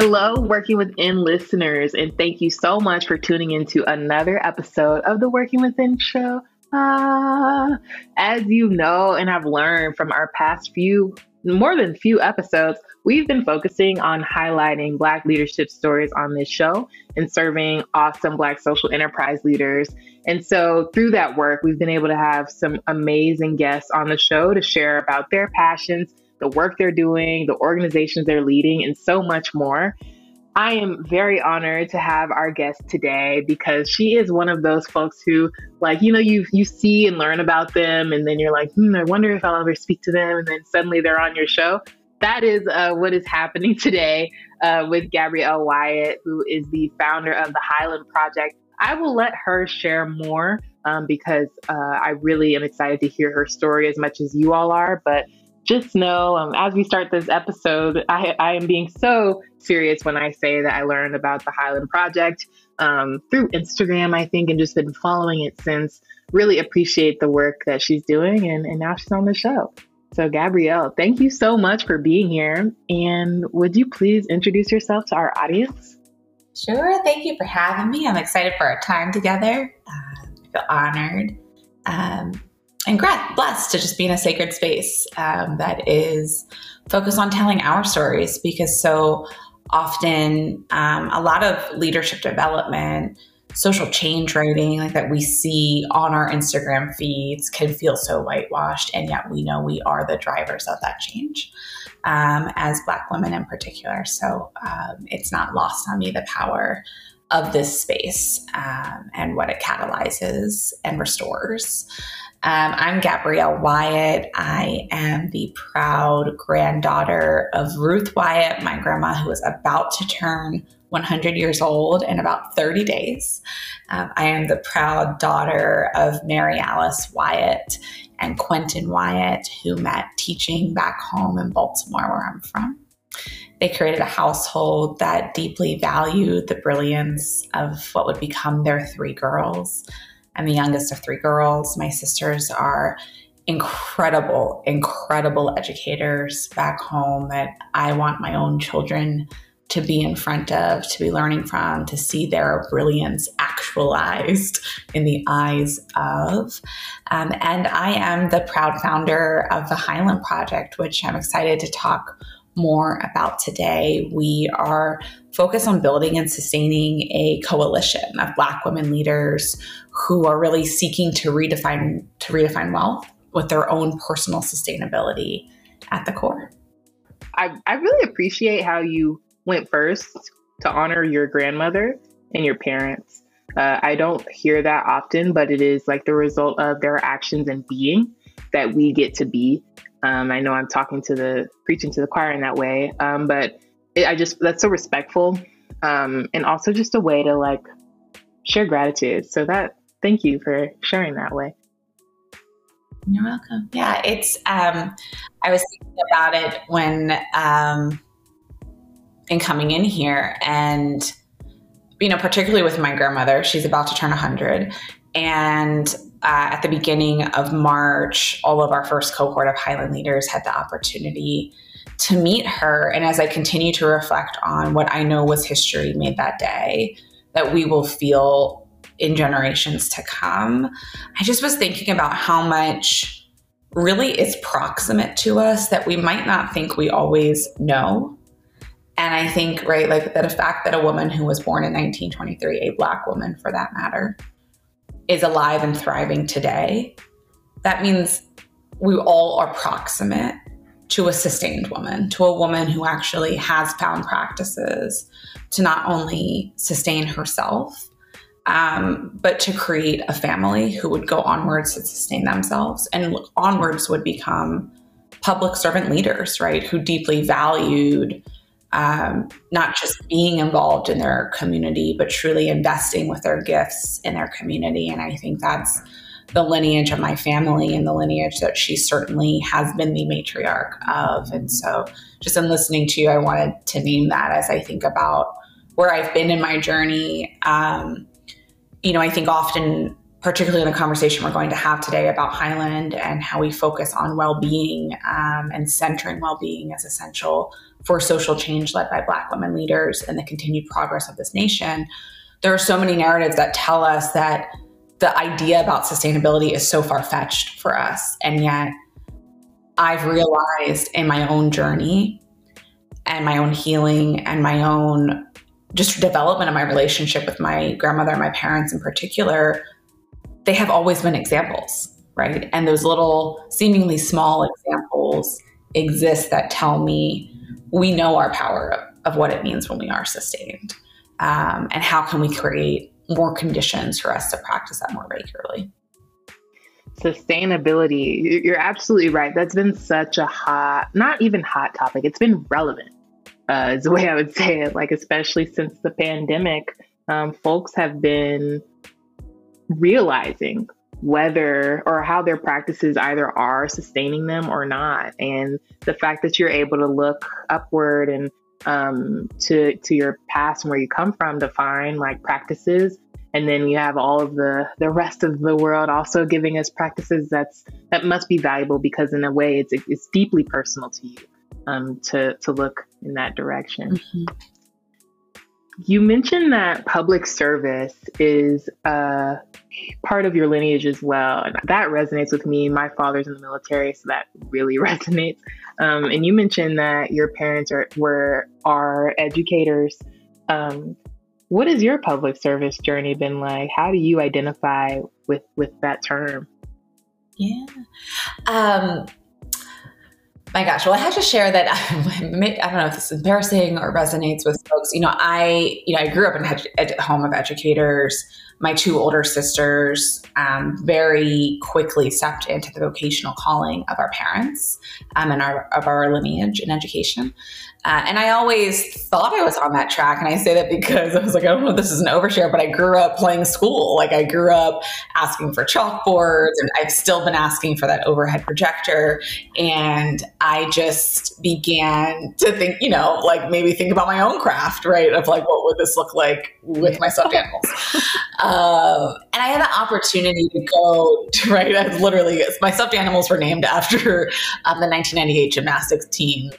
Hello, Working Within listeners, and thank you so much for tuning into another episode of the Working Within show. Uh, as you know and have learned from our past few, more than few episodes, we've been focusing on highlighting Black leadership stories on this show and serving awesome Black social enterprise leaders. And so, through that work, we've been able to have some amazing guests on the show to share about their passions, the work they're doing, the organizations they're leading, and so much more. I am very honored to have our guest today because she is one of those folks who, like, you know, you you see and learn about them, and then you're like, hmm, I wonder if I'll ever speak to them, and then suddenly they're on your show. That is uh, what is happening today uh, with Gabrielle Wyatt, who is the founder of the Highland Project. I will let her share more um, because uh, I really am excited to hear her story as much as you all are. But just know um, as we start this episode, I, I, am being so serious when I say that I learned about the Highland Project um, through Instagram, I think, and just been following it since. Really appreciate the work that she's doing, and, and now she's on the show. So, Gabrielle, thank you so much for being here. And would you please introduce yourself to our audience? Sure. Thank you for having me. I'm excited for our time together. Uh, I feel honored. Um, and blessed to just be in a sacred space um, that is focused on telling our stories because so often um, a lot of leadership development social change writing like that we see on our instagram feeds can feel so whitewashed and yet we know we are the drivers of that change um, as black women in particular. So um, it's not lost on me the power of this space um, and what it catalyzes and restores um, I'm Gabrielle Wyatt. I am the proud granddaughter of Ruth Wyatt, my grandma, who is about to turn 100 years old in about 30 days. Um, I am the proud daughter of Mary Alice Wyatt and Quentin Wyatt, who met teaching back home in Baltimore, where I'm from. They created a household that deeply valued the brilliance of what would become their three girls. I'm the youngest of three girls. My sisters are incredible, incredible educators back home that I want my own children to be in front of, to be learning from, to see their brilliance actualized in the eyes of. Um, and I am the proud founder of the Highland Project, which I'm excited to talk more about today. We are focused on building and sustaining a coalition of Black women leaders who are really seeking to redefine to redefine wealth with their own personal sustainability at the core. I, I really appreciate how you went first to honor your grandmother and your parents. Uh, I don't hear that often, but it is like the result of their actions and being that we get to be. Um, I know I'm talking to the preaching to the choir in that way, um, but it, I just that's so respectful, um, and also just a way to like share gratitude. So that thank you for sharing that way. You're welcome. Yeah, it's. Um, I was thinking about it when um, in coming in here, and you know, particularly with my grandmother, she's about to turn 100, and uh, at the beginning of March, all of our first cohort of Highland leaders had the opportunity to meet her. And as I continue to reflect on what I know was history made that day, that we will feel in generations to come. I just was thinking about how much really is proximate to us that we might not think we always know. And I think, right, like that the fact that a woman who was born in 1923, a Black woman for that matter, is alive and thriving today, that means we all are proximate to a sustained woman, to a woman who actually has found practices to not only sustain herself, um, but to create a family who would go onwards to sustain themselves and onwards would become public servant leaders, right? Who deeply valued um, not just being involved in their community, but truly investing with their gifts in their community. And I think that's the lineage of my family and the lineage that she certainly has been the matriarch of. And so, just in listening to you, I wanted to name that as I think about where I've been in my journey. Um, you know, I think often particularly in the conversation we're going to have today about Highland and how we focus on well being um, and centering well being as essential for social change led by Black women leaders and the continued progress of this nation, there are so many narratives that tell us that the idea about sustainability is so far fetched for us. And yet, I've realized in my own journey and my own healing and my own just development of my relationship with my grandmother and my parents in particular, they have always been examples, right? And those little seemingly small examples exist that tell me we know our power of what it means when we are sustained. Um, and how can we create more conditions for us to practice that more regularly? Sustainability, you're absolutely right. That's been such a hot, not even hot topic, it's been relevant, uh, is the way I would say it. Like, especially since the pandemic, um, folks have been realizing whether or how their practices either are sustaining them or not. And the fact that you're able to look upward and um, to to your past and where you come from to find like practices, and then you have all of the the rest of the world also giving us practices that's that must be valuable because in a way it's it's deeply personal to you um, to to look in that direction. Mm-hmm. You mentioned that public service is a part of your lineage as well. And that resonates with me. My father's in the military, so that really resonates. Um, and you mentioned that your parents are were are educators. Um, what has your public service journey been like? How do you identify with with that term? Yeah. Um, my gosh, well, I have to share that I don't know if this is embarrassing or resonates with folks. You know, I you know I grew up in a home of educators. My two older sisters um, very quickly stepped into the vocational calling of our parents um, and our of our lineage in education. Uh, and I always thought I was on that track. And I say that because I was like, I don't know if this is an overshare, but I grew up playing school. Like I grew up asking for chalkboards and I've still been asking for that overhead projector. And I just began to think, you know, like maybe think about my own craft, right? Of like, what would this look like with my stuffed animals? um, and I had the opportunity to go, to, right? I literally, my stuffed animals were named after um, the 1998 gymnastics team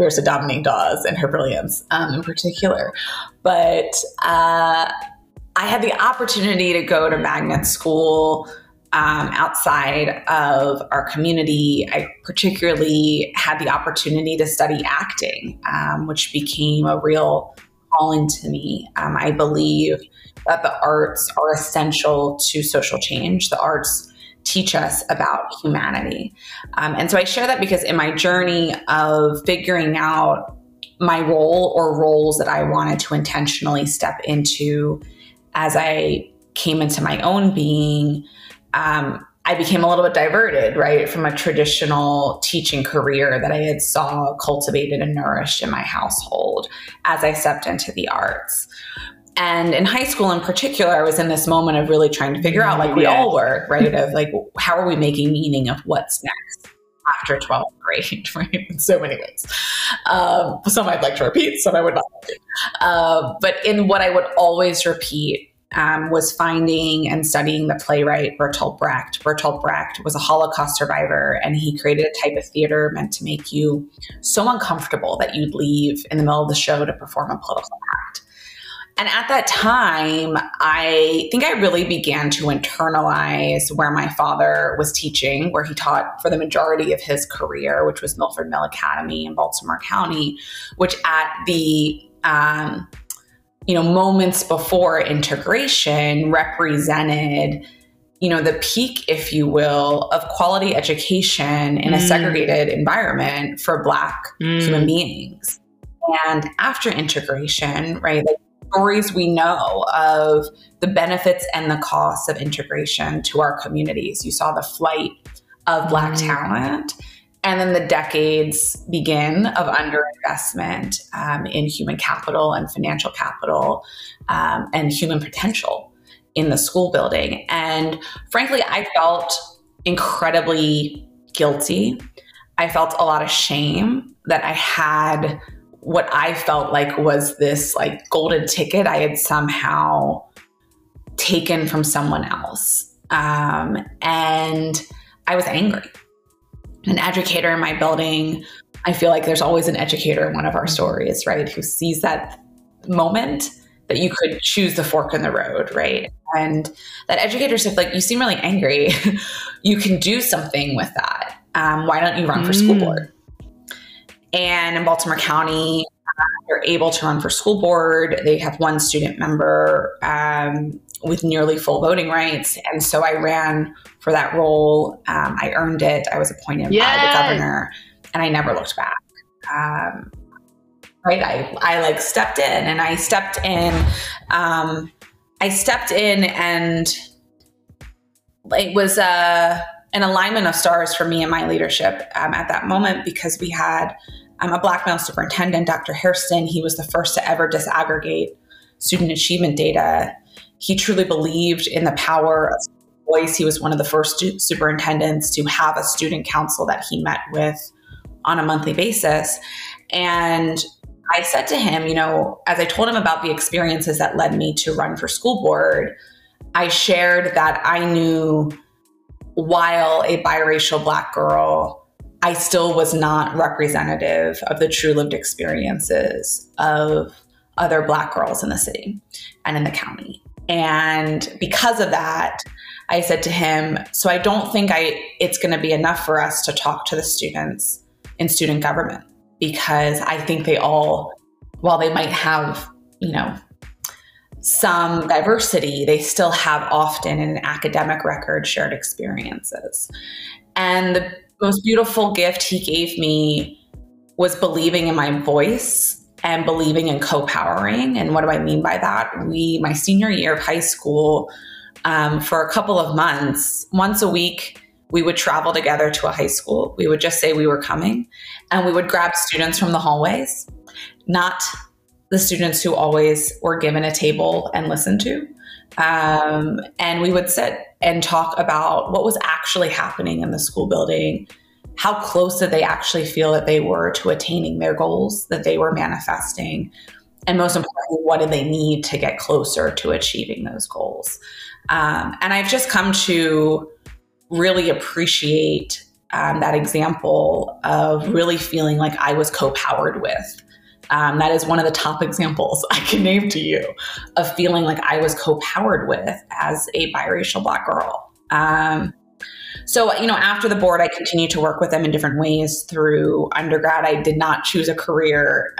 Marisa Dominique Dawes and her brilliance um, in particular. But uh, I had the opportunity to go to magnet school um, outside of our community. I particularly had the opportunity to study acting, um, which became a real calling to me. Um, I believe that the arts are essential to social change. The arts teach us about humanity. Um, and so I share that because in my journey of figuring out my role or roles that I wanted to intentionally step into as I came into my own being, um, I became a little bit diverted, right, from a traditional teaching career that I had saw cultivated and nourished in my household as I stepped into the arts. And in high school in particular, I was in this moment of really trying to figure out, like we all were, right? Of like, how are we making meaning of what's next after 12th grade, right? In so many ways. Um, some I'd like to repeat, some I would not. Uh, but in what I would always repeat um, was finding and studying the playwright Bertolt Brecht. Bertolt Brecht was a Holocaust survivor, and he created a type of theater meant to make you so uncomfortable that you'd leave in the middle of the show to perform a political act. And at that time, I think I really began to internalize where my father was teaching, where he taught for the majority of his career, which was Milford Mill Academy in Baltimore County, which at the um, you know moments before integration represented you know the peak if you will of quality education in mm. a segregated environment for black mm. human beings and after integration right like stories we know of the benefits and the costs of integration to our communities. You saw the flight of Black mm-hmm. talent. And then the decades begin of underinvestment um, in human capital and financial capital um, and human potential in the school building. And frankly, I felt incredibly guilty. I felt a lot of shame that I had what I felt like was this like golden ticket I had somehow taken from someone else. Um, and I was angry. An educator in my building, I feel like there's always an educator in one of our stories, right? Who sees that moment that you could choose the fork in the road, right? And that educator said, like, you seem really angry. you can do something with that. Um, why don't you run for school mm. board? And in Baltimore County, uh, they're able to run for school board. They have one student member um, with nearly full voting rights. And so I ran for that role. Um, I earned it. I was appointed yes. by the governor, and I never looked back. Um, right? I, I like stepped in and I stepped in. Um, I stepped in and it was a, uh, an alignment of stars for me and my leadership um, at that moment because we had um, a black male superintendent, Dr. Hairston. He was the first to ever disaggregate student achievement data. He truly believed in the power of voice. He was one of the first superintendents to have a student council that he met with on a monthly basis. And I said to him, you know, as I told him about the experiences that led me to run for school board, I shared that I knew while a biracial black girl, I still was not representative of the true lived experiences of other black girls in the city and in the county. And because of that, I said to him, so I don't think I it's going to be enough for us to talk to the students in student government because I think they all, while they might have, you know, some diversity, they still have often an academic record shared experiences. And the most beautiful gift he gave me was believing in my voice and believing in co-powering. And what do I mean by that? We, my senior year of high school, um, for a couple of months, once a week, we would travel together to a high school. We would just say we were coming and we would grab students from the hallways, not the students who always were given a table and listened to. Um, and we would sit and talk about what was actually happening in the school building. How close did they actually feel that they were to attaining their goals that they were manifesting? And most importantly, what did they need to get closer to achieving those goals? Um, and I've just come to really appreciate um, that example of really feeling like I was co powered with. Um, that is one of the top examples I can name to you of feeling like I was co powered with as a biracial Black girl. Um, so, you know, after the board, I continued to work with them in different ways through undergrad. I did not choose a career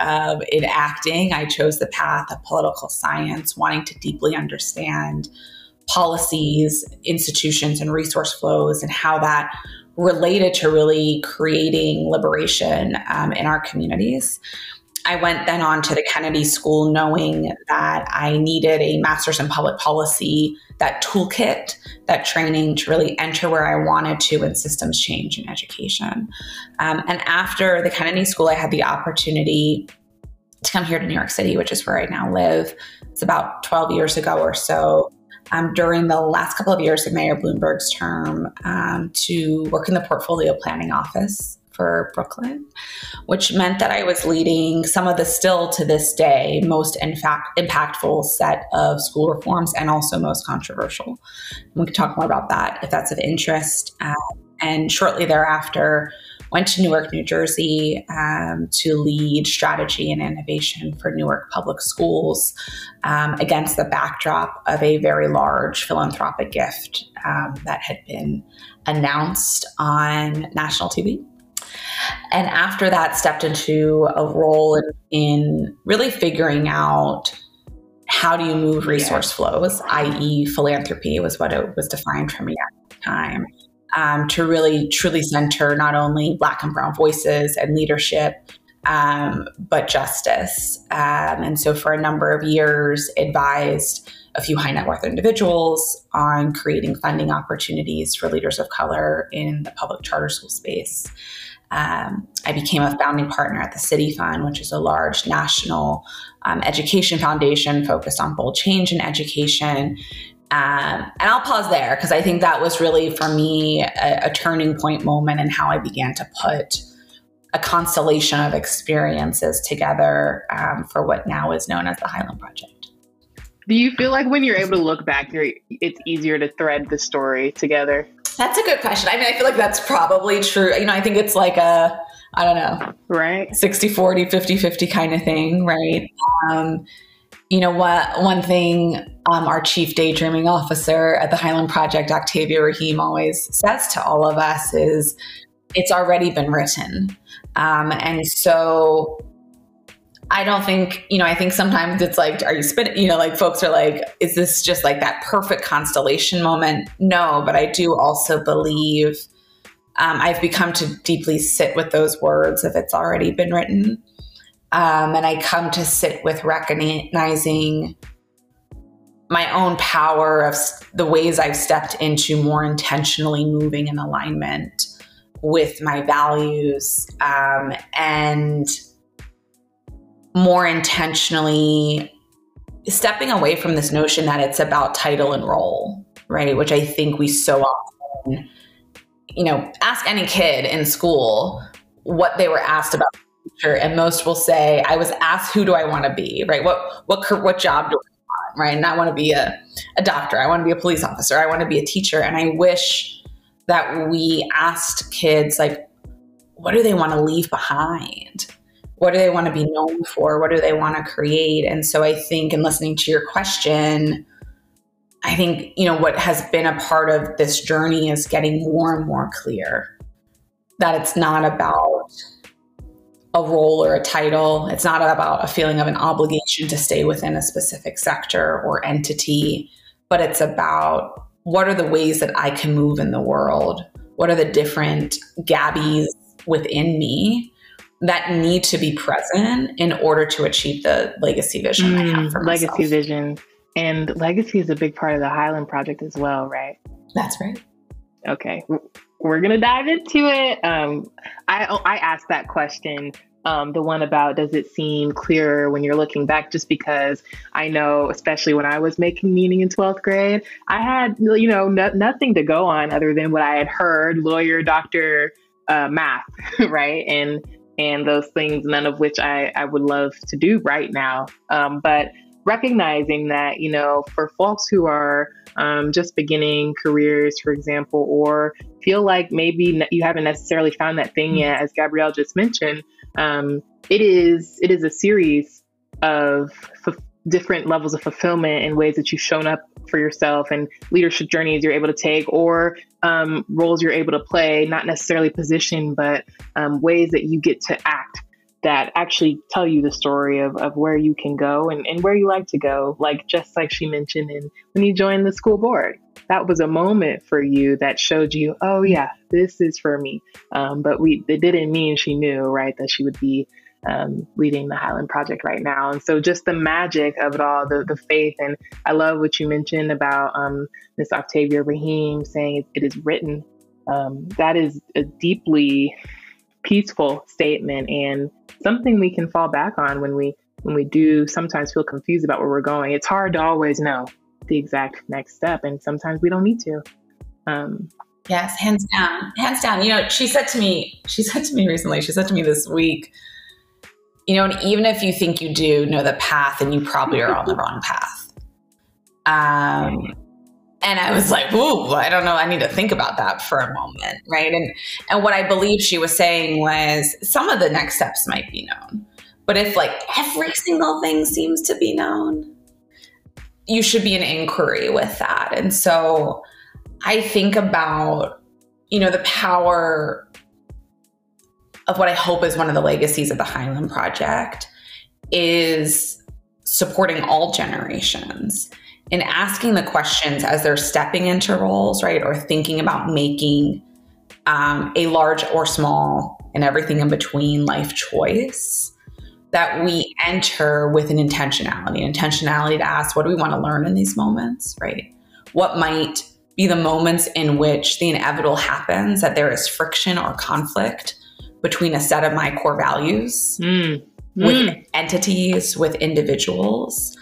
in acting, I chose the path of political science, wanting to deeply understand policies, institutions, and resource flows, and how that related to really creating liberation um, in our communities. I went then on to the Kennedy School knowing that I needed a master's in public policy, that toolkit, that training to really enter where I wanted to in systems change in education. Um, and after the Kennedy School, I had the opportunity to come here to New York City, which is where I now live. It's about 12 years ago or so um, during the last couple of years of Mayor Bloomberg's term um, to work in the portfolio planning office for Brooklyn, which meant that I was leading some of the still to this day most in fact impactful set of school reforms and also most controversial. We can talk more about that if that's of interest. Uh, and shortly thereafter, went to Newark, New Jersey um, to lead strategy and innovation for Newark Public Schools um, against the backdrop of a very large philanthropic gift um, that had been announced on national TV. And after that, stepped into a role in, really figuring out how do you move resource flows, i.e., philanthropy was what it was defined for me at the time um, to really truly center not only Black and Brown voices and leadership, um, but justice. Um, and so, for a number of years, advised a few high net worth individuals on creating funding opportunities for leaders of color in the public charter school space. Um, I became a founding partner at the City Fund, which is a large national um, education foundation focused on bold change in education, um, and I'll pause there because I think that was really for me a, a turning point moment in how I began to put a constellation of experiences together um, for what now is known as the Highland Project. Do you feel like when you're able to look back, it's easier to thread the story together? That's a good question. I mean, I feel like that's probably true. You know, I think it's like a, I don't know, right? 60 40, 50 50 kind of thing, right? Um, you know what one thing um, our chief daydreaming officer at the highland project octavia raheem always says to all of us is it's already been written um, and so I don't think, you know, I think sometimes it's like, are you spinning? You know, like folks are like, is this just like that perfect constellation moment? No, but I do also believe um, I've become to deeply sit with those words if it's already been written. Um, and I come to sit with recognizing my own power of the ways I've stepped into more intentionally moving in alignment with my values um, and more intentionally stepping away from this notion that it's about title and role, right? Which I think we so often, you know, ask any kid in school what they were asked about and most will say, "I was asked who do I want to be, right? What what what job do I want, right? And I want to be a, a doctor. I want to be a police officer. I want to be a teacher." And I wish that we asked kids like, what do they want to leave behind? What do they want to be known for? What do they want to create? And so I think in listening to your question, I think, you know, what has been a part of this journey is getting more and more clear that it's not about a role or a title. It's not about a feeling of an obligation to stay within a specific sector or entity, but it's about what are the ways that I can move in the world? What are the different Gabbies within me that need to be present in order to achieve the legacy vision mm, I have for myself. Legacy vision. And legacy is a big part of the Highland Project as well, right? That's right. Okay. We're going to dive into it. Um, I, I asked that question um, the one about does it seem clearer when you're looking back just because i know especially when i was making meaning in 12th grade i had you know no, nothing to go on other than what i had heard lawyer doctor uh, math right and and those things, none of which I, I would love to do right now. Um, but recognizing that, you know, for folks who are um, just beginning careers, for example, or feel like maybe you haven't necessarily found that thing yet, as Gabrielle just mentioned, um, it is it is a series of f- different levels of fulfillment and ways that you've shown up for yourself and leadership journeys you're able to take or um, roles you're able to play, not necessarily position, but um, ways that you get to act that actually tell you the story of, of where you can go and, and where you like to go. Like just like she mentioned in when you joined the school board. That was a moment for you that showed you, oh yeah, this is for me. Um, but we it didn't mean she knew, right, that she would be um, leading the Highland Project right now. And so just the magic of it all, the, the faith. And I love what you mentioned about um, Miss Octavia Raheem saying it, it is written. Um, that is a deeply peaceful statement and something we can fall back on when we when we do sometimes feel confused about where we're going. It's hard to always know the exact next step, and sometimes we don't need to. Um, yes, hands down, hands down. You know, she said to me, she said to me recently, she said to me this week, you know, and even if you think you do know the path, and you probably are on the wrong path. Um, and I was like, "Ooh, I don't know. I need to think about that for a moment, right?" And and what I believe she was saying was some of the next steps might be known, but if like every single thing seems to be known, you should be an inquiry with that. And so I think about you know the power of what I hope is one of the legacies of the Highland Project is supporting all generations and asking the questions as they're stepping into roles, right? Or thinking about making um, a large or small and everything in between life choice that we enter with an intentionality, an intentionality to ask, what do we want to learn in these moments, right? What might be the moments in which the inevitable happens, that there is friction or conflict between a set of my core values mm. with mm. entities, with individuals.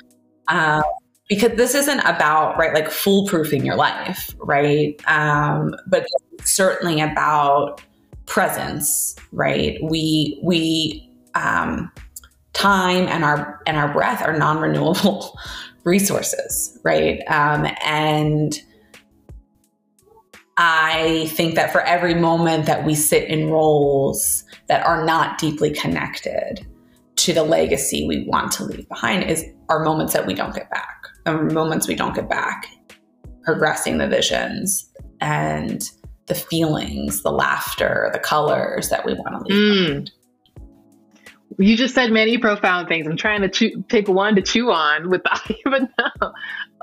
Um, because this isn't about, right, like foolproofing your life, right? Um, but certainly about presence, right? We, we, um, time and our and our breath are non-renewable resources, right? Um, and I think that for every moment that we sit in roles that are not deeply connected to the legacy we want to leave behind is our moments that we don't get back. Are moments we don't get back progressing the visions and the feelings, the laughter, the colors that we want to leave mm. behind. You just said many profound things. I'm trying to chew, pick one to chew on without even know.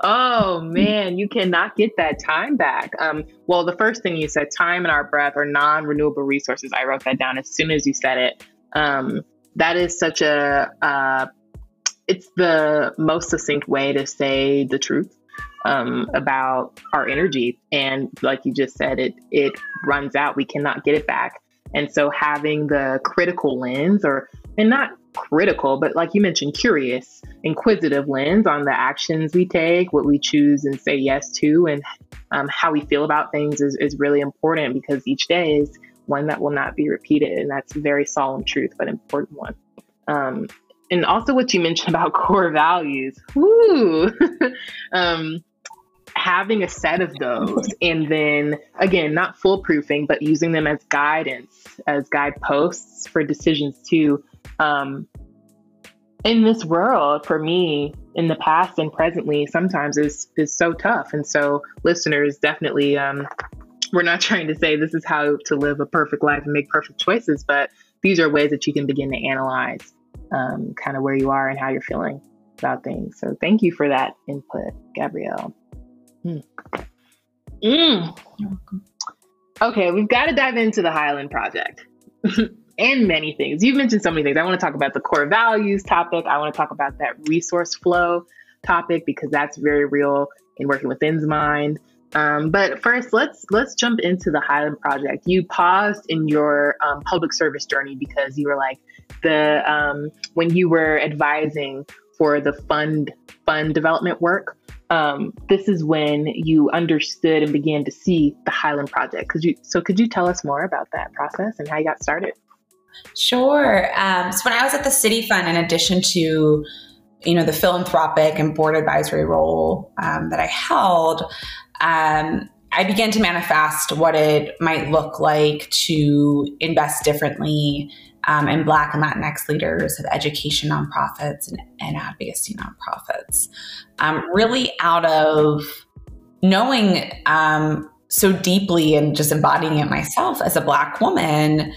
Oh man, you cannot get that time back. Um, well, the first thing you said, time and our breath are non-renewable resources. I wrote that down as soon as you said it. Um, that is such a, uh, it's the most succinct way to say the truth um, about our energy. And like you just said, it it runs out. We cannot get it back. And so having the critical lens or and not critical, but like you mentioned, curious, inquisitive lens on the actions we take, what we choose and say yes to, and um, how we feel about things is, is really important because each day is one that will not be repeated. And that's a very solemn truth, but important one. Um, and also what you mentioned about core values. Woo! um, having a set of those and then again not foolproofing but using them as guidance as guideposts for decisions too um, in this world for me in the past and presently sometimes is is so tough. And so listeners definitely um, we're not trying to say this is how to live a perfect life and make perfect choices but these are ways that you can begin to analyze um, kind of where you are and how you're feeling about things. So thank you for that input gabrielle. Mm. Mm. Okay, we've got to dive into the Highland Project and many things. You've mentioned so many things. I want to talk about the core values topic. I want to talk about that resource flow topic because that's very real in working with N's mind. Um, but first, let's let's jump into the Highland Project. You paused in your um, public service journey because you were like the um, when you were advising for the fund fund development work um, this is when you understood and began to see the Highland Project. Could you so could you tell us more about that process and how you got started? Sure. Um, so when I was at the City Fund, in addition to you know the philanthropic and board advisory role um, that I held, um, I began to manifest what it might look like to invest differently um, and Black and Latinx leaders of education nonprofits and, and advocacy nonprofits. Um, really, out of knowing um, so deeply and just embodying it myself as a Black woman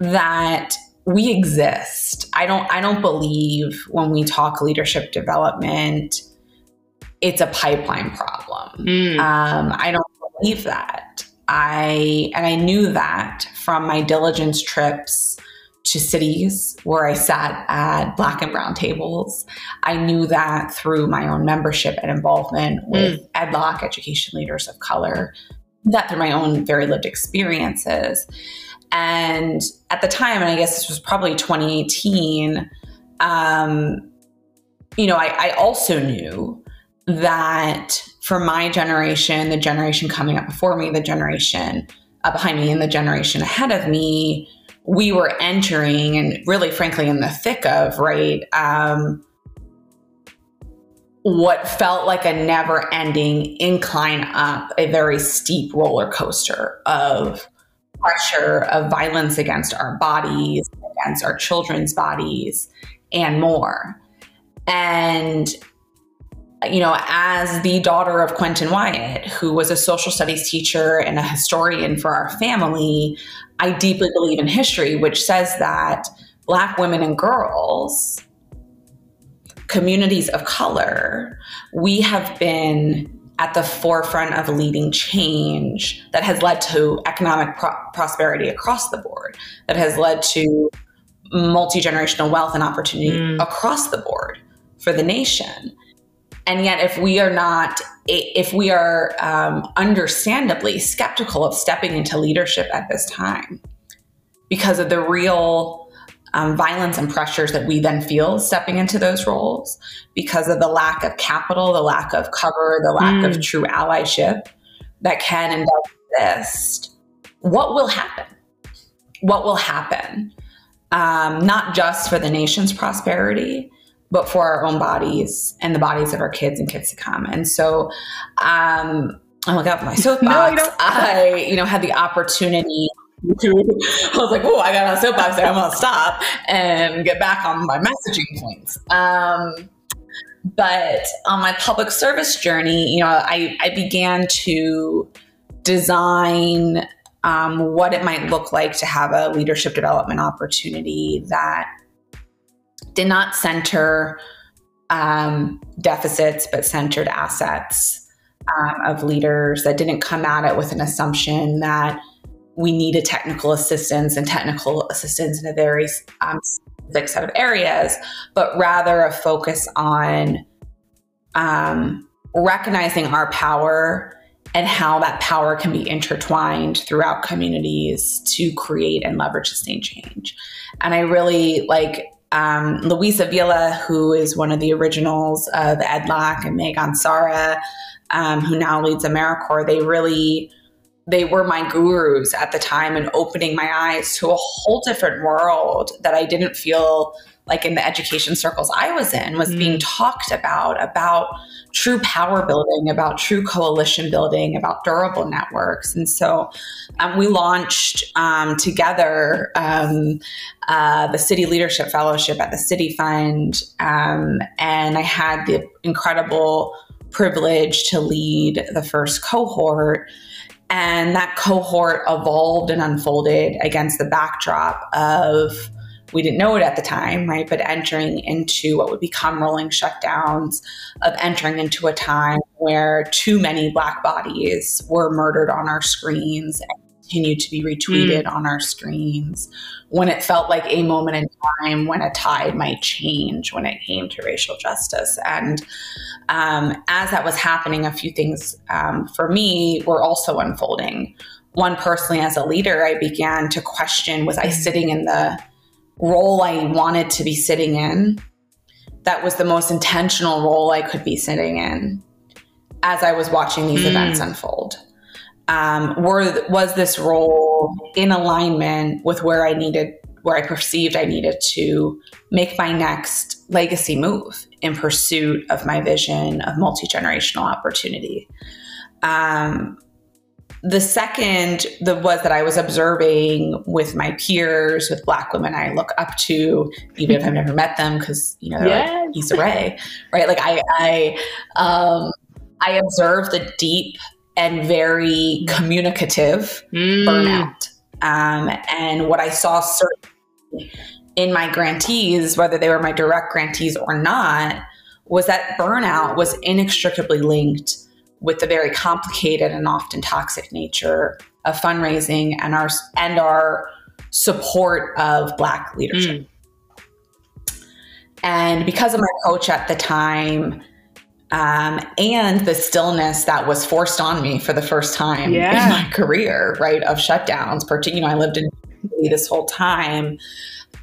that we exist. I don't. I don't believe when we talk leadership development, it's a pipeline problem. Mm. Um, I don't believe that. I and I knew that from my diligence trips to cities where I sat at black and brown tables. I knew that through my own membership and involvement with mm. EdLoC, education leaders of color, that through my own very lived experiences. And at the time, and I guess this was probably 2018, um, you know, I, I also knew that for my generation, the generation coming up before me, the generation behind me, and the generation ahead of me, we were entering and really frankly in the thick of right um, what felt like a never ending incline up a very steep roller coaster of pressure of violence against our bodies against our children's bodies and more. And you know, as the daughter of Quentin Wyatt, who was a social studies teacher and a historian for our family, I deeply believe in history, which says that Black women and girls, communities of color, we have been at the forefront of leading change that has led to economic pro- prosperity across the board, that has led to multi generational wealth and opportunity mm. across the board for the nation. And yet, if we are not, if we are um, understandably skeptical of stepping into leadership at this time because of the real um, violence and pressures that we then feel stepping into those roles, because of the lack of capital, the lack of cover, the lack mm. of true allyship that can and does exist, what will happen? What will happen? Um, not just for the nation's prosperity, but for our own bodies and the bodies of our kids and kids to come. And so, um, I look up my soapbox. no, I, you know, had the opportunity I was like, oh, I got on a soapbox there. I'm going to stop and get back on my messaging points. Um, but on my public service journey, you know, I, I began to design um, what it might look like to have a leadership development opportunity that did not center um, deficits, but centered assets um, of leaders that didn't come at it with an assumption that we needed technical assistance and technical assistance in a very um, specific set of areas, but rather a focus on um, recognizing our power and how that power can be intertwined throughout communities to create and leverage sustained change. And I really like um, Luisa Villa, who is one of the originals of EdLoC, and Megan Sara, um, who now leads AmeriCorps. They really they were my gurus at the time and opening my eyes to a whole different world that I didn't feel like in the education circles I was in was mm. being talked about about true power building, about true coalition building, about durable networks. And so um, we launched um, together um, uh, the City Leadership Fellowship at the City Fund. Um, and I had the incredible privilege to lead the first cohort. And that cohort evolved and unfolded against the backdrop of we didn't know it at the time, right? But entering into what would become rolling shutdowns, of entering into a time where too many Black bodies were murdered on our screens and continued to be retweeted mm. on our screens, when it felt like a moment in time when a tide might change when it came to racial justice. And um, as that was happening, a few things um, for me were also unfolding. One, personally, as a leader, I began to question was I mm. sitting in the role I wanted to be sitting in. That was the most intentional role I could be sitting in as I was watching these mm. events unfold. Um, were, was this role in alignment with where I needed, where I perceived I needed to make my next legacy move in pursuit of my vision of multi generational opportunity? Um, the second the was that I was observing with my peers, with Black women I look up to, even if I've never met them, because you know they're yes. like Issa Rae, right? Like I, I, um, I observed the deep and very communicative mm. burnout, um, and what I saw certainly in my grantees, whether they were my direct grantees or not, was that burnout was inextricably linked with the very complicated and often toxic nature of fundraising and our and our support of black leadership. Mm. And because of my coach at the time, um, and the stillness that was forced on me for the first time yeah. in my career, right, of shutdowns. Particularly, you know, I lived in this whole time.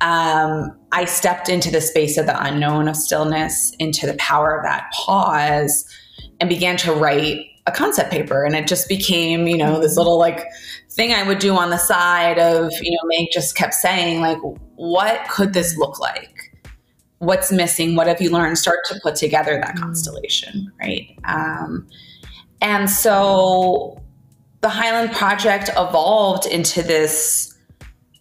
Um, I stepped into the space of the unknown of stillness, into the power of that pause, and began to write a concept paper and it just became you know this little like thing i would do on the side of you know meg just kept saying like what could this look like what's missing what have you learned start to put together that mm. constellation right um, and so the highland project evolved into this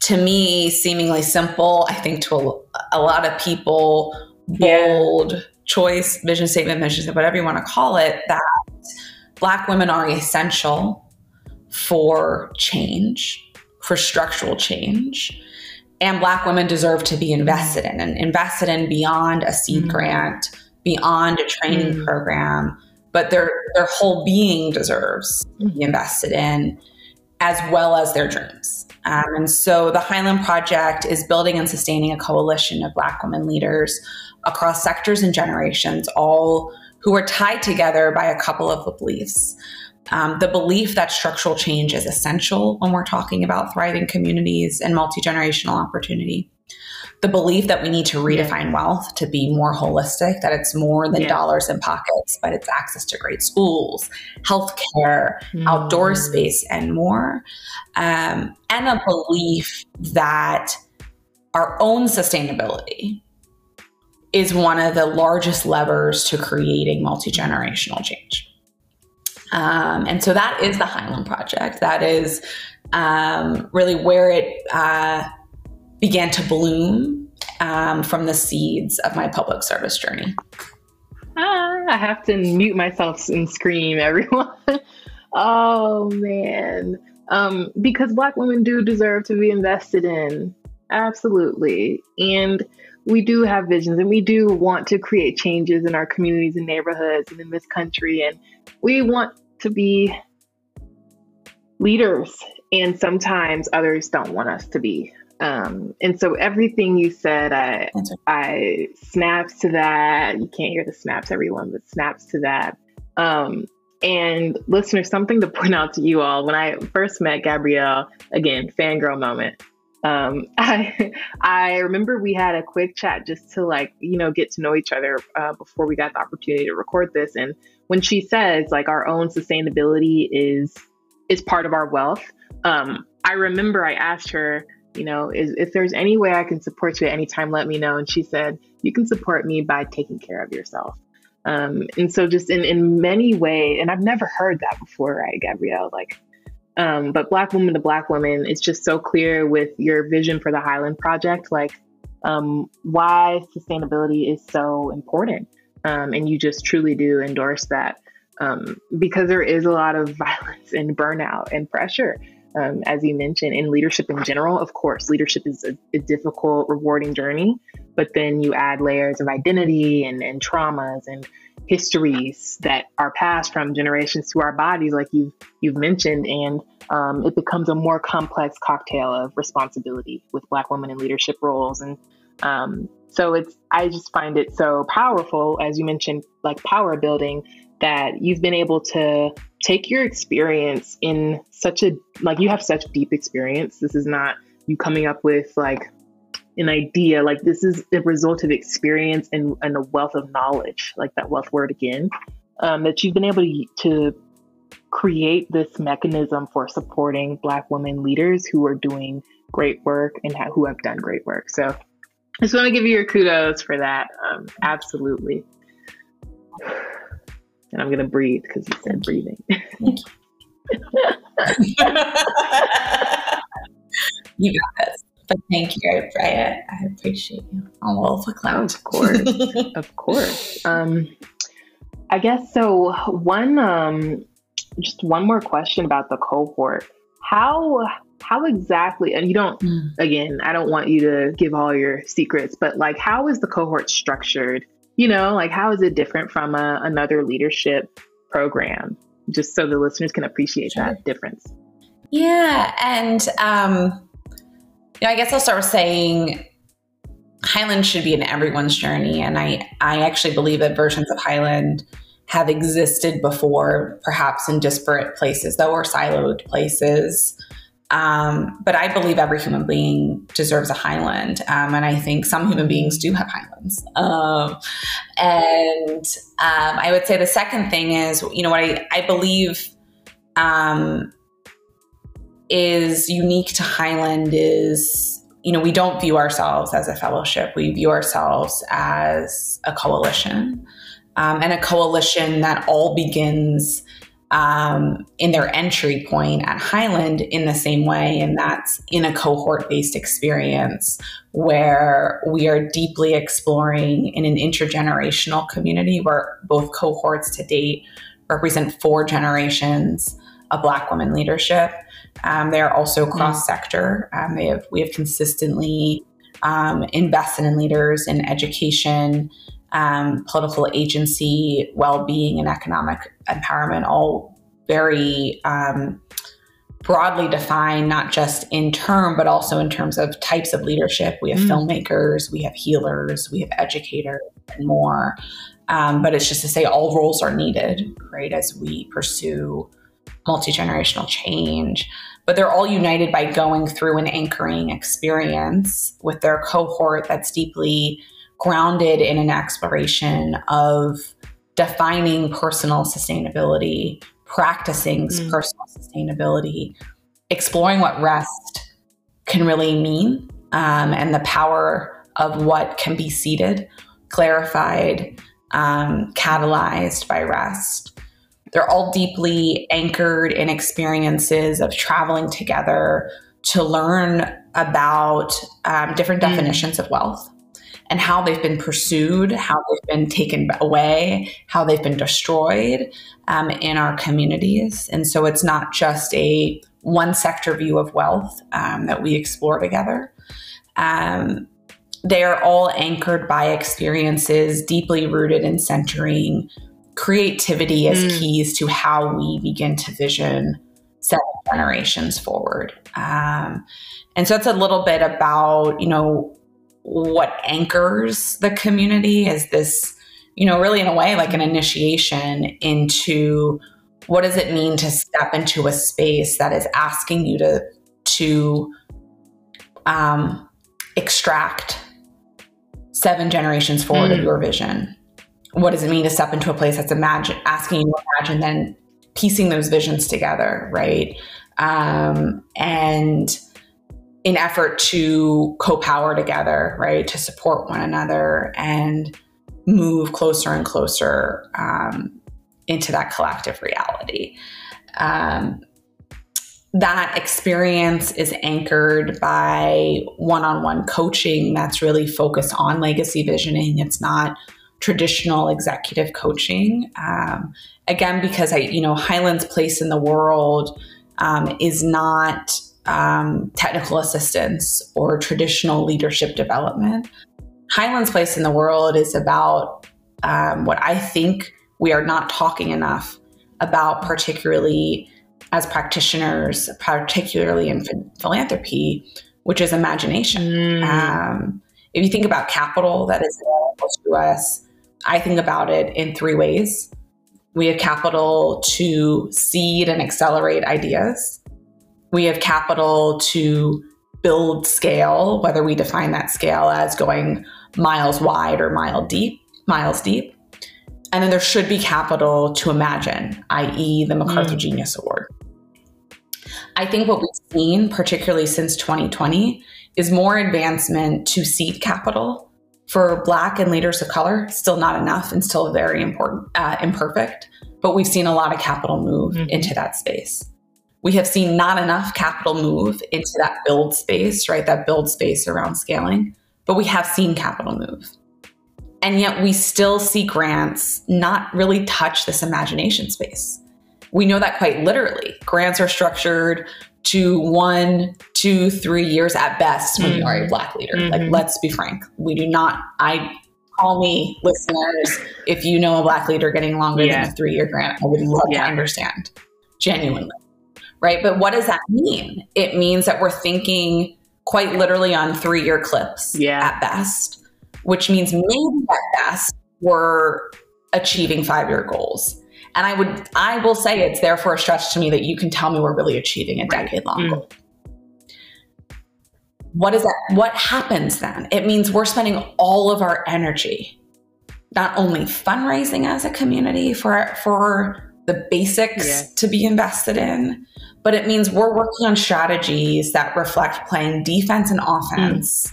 to me seemingly simple i think to a, a lot of people bold yeah choice, vision statement, mission statement, whatever you want to call it, that Black women are essential for change, for structural change. And Black women deserve to be invested in and invested in beyond a seed mm-hmm. grant, beyond a training mm-hmm. program, but their, their whole being deserves to be invested in as well as their dreams. Um, and so the Highland Project is building and sustaining a coalition of Black women leaders across sectors and generations, all who are tied together by a couple of beliefs. Um, the belief that structural change is essential when we're talking about thriving communities and multi generational opportunity. The belief that we need to redefine wealth to be more holistic, that it's more than yeah. dollars in pockets, but it's access to great schools, healthcare, mm. outdoor space, and more. Um, and a belief that our own sustainability is one of the largest levers to creating multi generational change. Um, and so that is the Highland Project. That is um, really where it uh, began to bloom um, from the seeds of my public service journey. Ah, I have to mute myself and scream, everyone. oh, man. Um, because Black women do deserve to be invested in. Absolutely. And we do have visions and we do want to create changes in our communities and neighborhoods and in this country. And we want to be leaders. And sometimes others don't want us to be. Um, and so everything you said, I I snaps to that. You can't hear the snaps, everyone, but snaps to that. Um, and listeners, something to point out to you all. When I first met Gabrielle, again, fangirl moment. Um, I I remember we had a quick chat just to like you know get to know each other uh, before we got the opportunity to record this. And when she says like our own sustainability is is part of our wealth, um, I remember I asked her you know, is, if there's any way I can support you at any time, let me know. And she said, you can support me by taking care of yourself. Um, and so just in, in many ways, and I've never heard that before, right, Gabrielle? Like, um, but Black woman to Black woman, it's just so clear with your vision for the Highland Project, like um, why sustainability is so important. Um, and you just truly do endorse that um, because there is a lot of violence and burnout and pressure um, as you mentioned, in leadership in general. Of course, leadership is a, a, difficult, rewarding journey, but then you add layers of identity and, and traumas and histories that are passed from generations to our bodies, like you've you've mentioned, and um, it becomes a more complex cocktail of responsibility with Black women in leadership roles, and um, so it's I just find it so powerful, as you mentioned, like power building that you've been able to take your experience in such a like you have such deep experience. This is not you coming up with like an idea like this is a result of experience and, and a wealth of knowledge like that wealth word again um, that you've been able to, to create this mechanism for supporting black women leaders who are doing great work and ha- who have done great work so i just want to give you your kudos for that um, absolutely and I'm going to breathe because you said breathing. you got this. But thank you. I, I, appreciate you. All for cloud. Of course. of course. Um, I guess so. One, um, just one more question about the cohort. How how exactly and you don't mm. again i don't want you to give all your secrets but like how is the cohort structured you know, like how is it different from a, another leadership program? Just so the listeners can appreciate sure. that difference. Yeah. And, um, you know, I guess I'll start with saying Highland should be in everyone's journey. And I, I actually believe that versions of Highland have existed before, perhaps in disparate places, though, or siloed places. Um, but I believe every human being deserves a highland. Um, and I think some human beings do have highlands. Um, and um, I would say the second thing is, you know, what I, I believe um, is unique to Highland is, you know, we don't view ourselves as a fellowship, we view ourselves as a coalition. Um, and a coalition that all begins um, in their entry point at Highland in the same way, and that's in a cohort based experience where we are deeply exploring in an intergenerational community where both cohorts to date represent four generations of Black women leadership. Um, they are also mm-hmm. cross sector. Um, they have we have consistently um, invested in leaders in education, um, political agency, well being, and economic empowerment, all very um, broadly defined, not just in term, but also in terms of types of leadership. We have mm. filmmakers, we have healers, we have educators, and more. Um, but it's just to say all roles are needed, right, as we pursue multi generational change. But they're all united by going through an anchoring experience with their cohort that's deeply grounded in an exploration of defining personal sustainability, practicing mm. personal sustainability, exploring what rest can really mean um, and the power of what can be seeded clarified, um, catalyzed by rest. They're all deeply anchored in experiences of traveling together to learn about um, different mm. definitions of wealth and how they've been pursued, how they've been taken away, how they've been destroyed um, in our communities. And so it's not just a one sector view of wealth um, that we explore together. Um, they are all anchored by experiences deeply rooted in centering creativity as mm. keys to how we begin to vision seven generations forward. Um, and so it's a little bit about, you know, what anchors the community is this, you know, really in a way like an initiation into what does it mean to step into a space that is asking you to to um, extract seven generations forward mm. of your vision? What does it mean to step into a place that's imagine asking you to imagine then piecing those visions together, right? Um, and in effort to co-power together, right, to support one another and move closer and closer um, into that collective reality. Um, that experience is anchored by one-on-one coaching that's really focused on legacy visioning. It's not traditional executive coaching. Um, again, because I, you know, Highland's place in the world um, is not um, technical assistance or traditional leadership development. Highland's place in the world is about um, what I think we are not talking enough about, particularly as practitioners, particularly in philanthropy, which is imagination. Mm. Um, if you think about capital that is available to us, I think about it in three ways. We have capital to seed and accelerate ideas. We have capital to build scale, whether we define that scale as going miles wide or mile deep, miles deep. And then there should be capital to imagine, i.e., the MacArthur mm. Genius Award. I think what we've seen, particularly since 2020, is more advancement to seed capital for Black and leaders of color. Still not enough and still very important, uh, imperfect, but we've seen a lot of capital move mm-hmm. into that space. We have seen not enough capital move into that build space, right? That build space around scaling, but we have seen capital move. And yet we still see grants not really touch this imagination space. We know that quite literally. Grants are structured to one, two, three years at best when mm-hmm. you are a mm-hmm. black leader. Mm-hmm. Like, let's be frank. We do not, I call me listeners if you know a black leader getting longer yeah. than a three year grant. I would love yeah. to understand genuinely. Right. But what does that mean? It means that we're thinking quite literally on three year clips yeah. at best, which means maybe at best we're achieving five year goals. And I would, I will say it's therefore a stretch to me that you can tell me we're really achieving a decade long mm. goal. What is that? What happens then? It means we're spending all of our energy, not only fundraising as a community for, for the basics yeah. to be invested in, but it means we're working on strategies that reflect playing defense and offense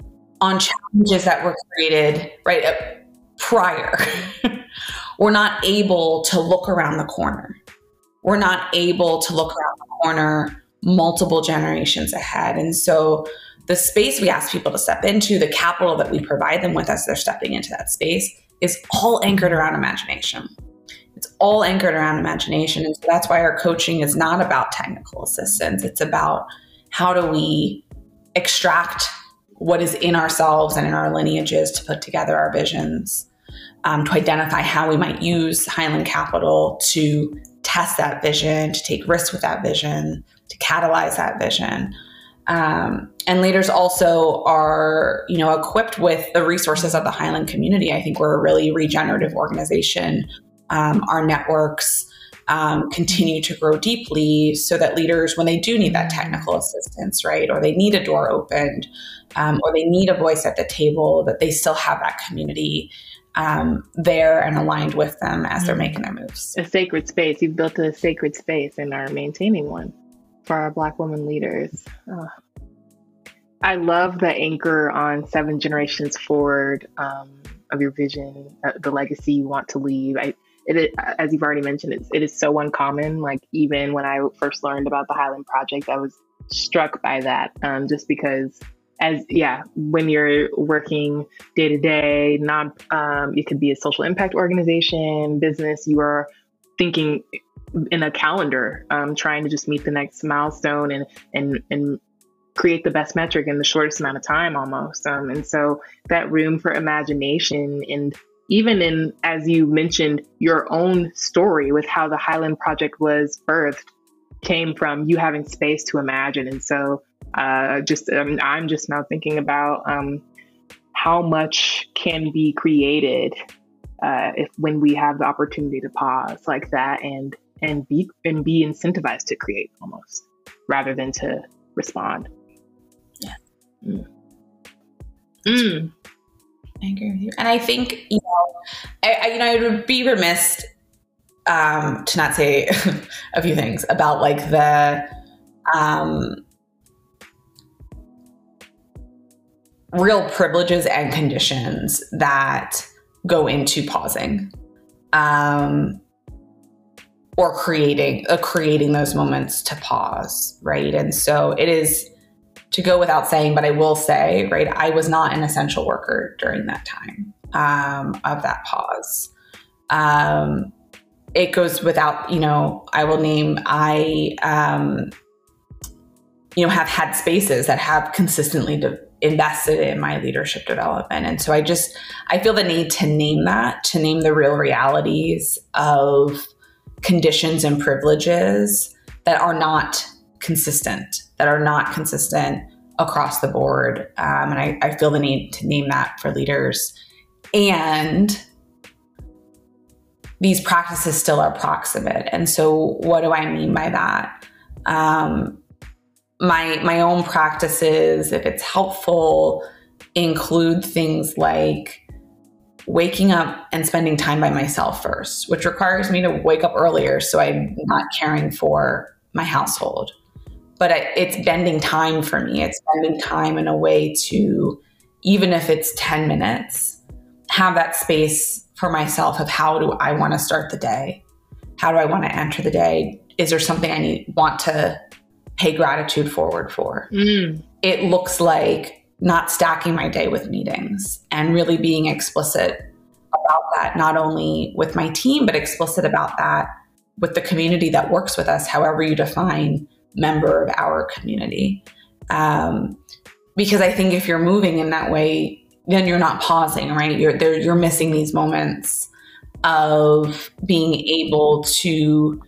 mm. on challenges that were created right prior we're not able to look around the corner. We're not able to look around the corner multiple generations ahead. And so the space we ask people to step into, the capital that we provide them with as they're stepping into that space is all anchored around imagination. It's all anchored around imagination. And so that's why our coaching is not about technical assistance. It's about how do we extract what is in ourselves and in our lineages to put together our visions um, to identify how we might use Highland Capital to test that vision, to take risks with that vision, to catalyze that vision. Um, and leaders also are, you know, equipped with the resources of the Highland community. I think we're a really regenerative organization. Um, our networks um, continue to grow deeply so that leaders, when they do need that technical assistance, right, or they need a door opened, um, or they need a voice at the table, that they still have that community um, there and aligned with them as they're mm. making their moves. A sacred space. You've built a sacred space and are maintaining one for our Black women leaders. Oh. I love the anchor on seven generations forward. Um, of your vision, uh, the legacy you want to leave. I, it, as you've already mentioned, it's, it is so uncommon. Like even when I first learned about the Highland Project, I was struck by that, um, just because as yeah, when you're working day to day, not um, it could be a social impact organization, business. You are thinking in a calendar, um, trying to just meet the next milestone and and and create the best metric in the shortest amount of time almost. Um, and so that room for imagination and even in, as you mentioned, your own story with how the Highland Project was birthed came from you having space to imagine. And so uh, just um, I'm just now thinking about um, how much can be created uh, if when we have the opportunity to pause like that and and be and be incentivized to create almost rather than to respond. Yeah. Mm. Mm. I agree with you. And I think, you know, I, I you know, I would be remiss um, to not say a few things about like the um, real privileges and conditions that go into pausing um, or creating uh, creating those moments to pause, right? And so it is to go without saying, but I will say, right, I was not an essential worker during that time um, of that pause. Um, it goes without, you know, I will name, I, um, you know, have had spaces that have consistently de- invested in my leadership development. And so I just, I feel the need to name that, to name the real realities of conditions and privileges that are not consistent, that are not consistent across the board. Um, and I, I feel the need to name that for leaders. And these practices still are proximate. And so, what do I mean by that? Um, my my own practices, if it's helpful, include things like waking up and spending time by myself first, which requires me to wake up earlier so I'm not caring for my household but it's bending time for me. It's spending time in a way to, even if it's 10 minutes, have that space for myself of how do I want to start the day? How do I want to enter the day? Is there something I need want to pay gratitude forward for? Mm. It looks like not stacking my day with meetings and really being explicit about that, not only with my team, but explicit about that with the community that works with us, however you define member of our community. Um, because I think if you're moving in that way, then you're not pausing, right? You're you're missing these moments of being able to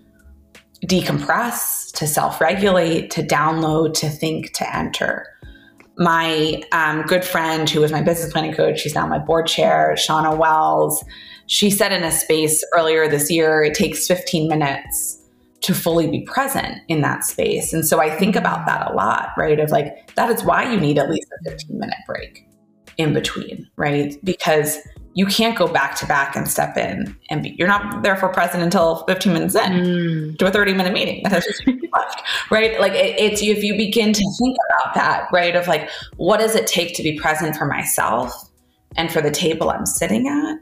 decompress, to self-regulate, to download, to think, to enter. My um, good friend, who was my business planning coach, she's now my board chair, Shauna Wells. She said in a space earlier this year, it takes 15 minutes to fully be present in that space. And so I think about that a lot, right? Of like, that is why you need at least a 15 minute break in between, right? Because you can't go back to back and step in and be, you're not therefore present until 15 minutes in mm. to a 30 minute meeting left, right? Like it, it's, if you begin to think about that, right? Of like, what does it take to be present for myself and for the table I'm sitting at?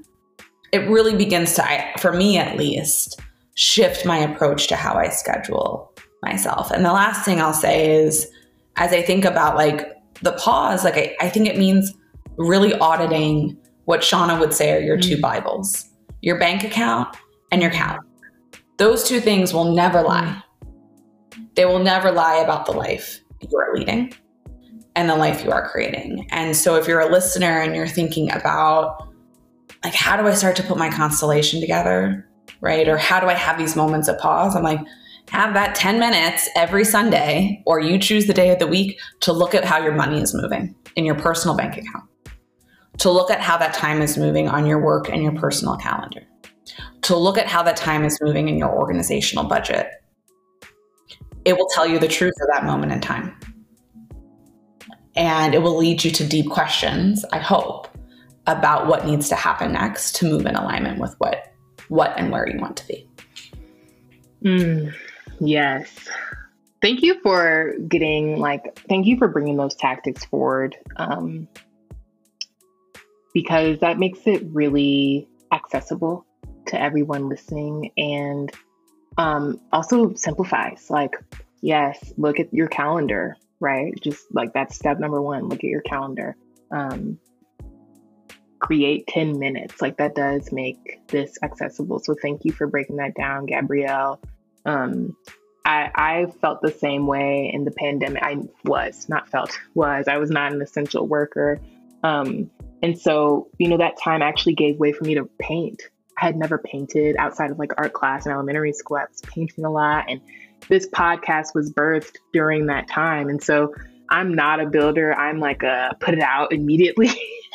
It really begins to, for me at least, shift my approach to how I schedule myself. And the last thing I'll say is, as I think about like the pause, like I, I think it means really auditing what Shauna would say are your mm-hmm. two mm. Bibles your bank account and your calendar. Those two things will never mm. lie. They will never lie about the life you are leading and the life you are creating. And so if you're a listener and you're thinking about like how do I start to put my constellation together? right? Or how do I have these moments of pause? I'm like, have that 10 minutes every Sunday, or you choose the day of the week to look at how your money is moving in your personal bank account, to look at how that time is moving on your work and your personal calendar, to look at how that time is moving in your organizational budget. It will tell you the truth of that moment in time. And it will lead you to deep questions, I hope, about what needs to happen next to move in alignment with what what and where you want to be. Mm, yes. Thank you for getting like, thank you for bringing those tactics forward. Um, because that makes it really accessible to everyone listening and um, also simplifies. Like, yes, look at your calendar, right? Just like that's step number one look at your calendar. Um, create 10 minutes. Like, that does make this accessible. So, thank you for breaking that down, Gabrielle. Um, I, I felt the same way in the pandemic. I was not felt was I was not an essential worker, um, and so you know that time actually gave way for me to paint. I had never painted outside of like art class in elementary school. I was painting a lot, and this podcast was birthed during that time. And so I'm not a builder. I'm like a put it out immediately.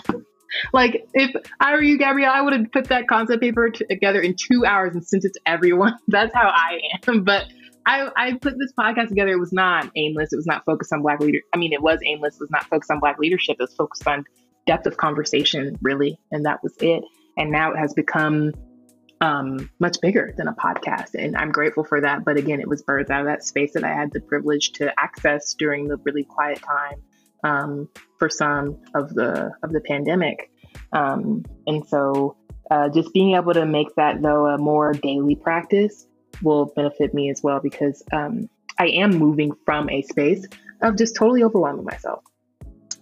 like if I were you, Gabrielle, I would have put that concept paper together in two hours and sent it to everyone. That's how I am. But I, I put this podcast together. It was not aimless. It was not focused on Black leader. I mean, it was aimless. It was not focused on Black leadership. It was focused on depth of conversation, really, and that was it. And now it has become um, much bigger than a podcast, and I'm grateful for that. But again, it was birthed out of that space that I had the privilege to access during the really quiet time um, for some of the of the pandemic, um, and so. Uh, just being able to make that though a more daily practice will benefit me as well because um, I am moving from a space of just totally overwhelming myself.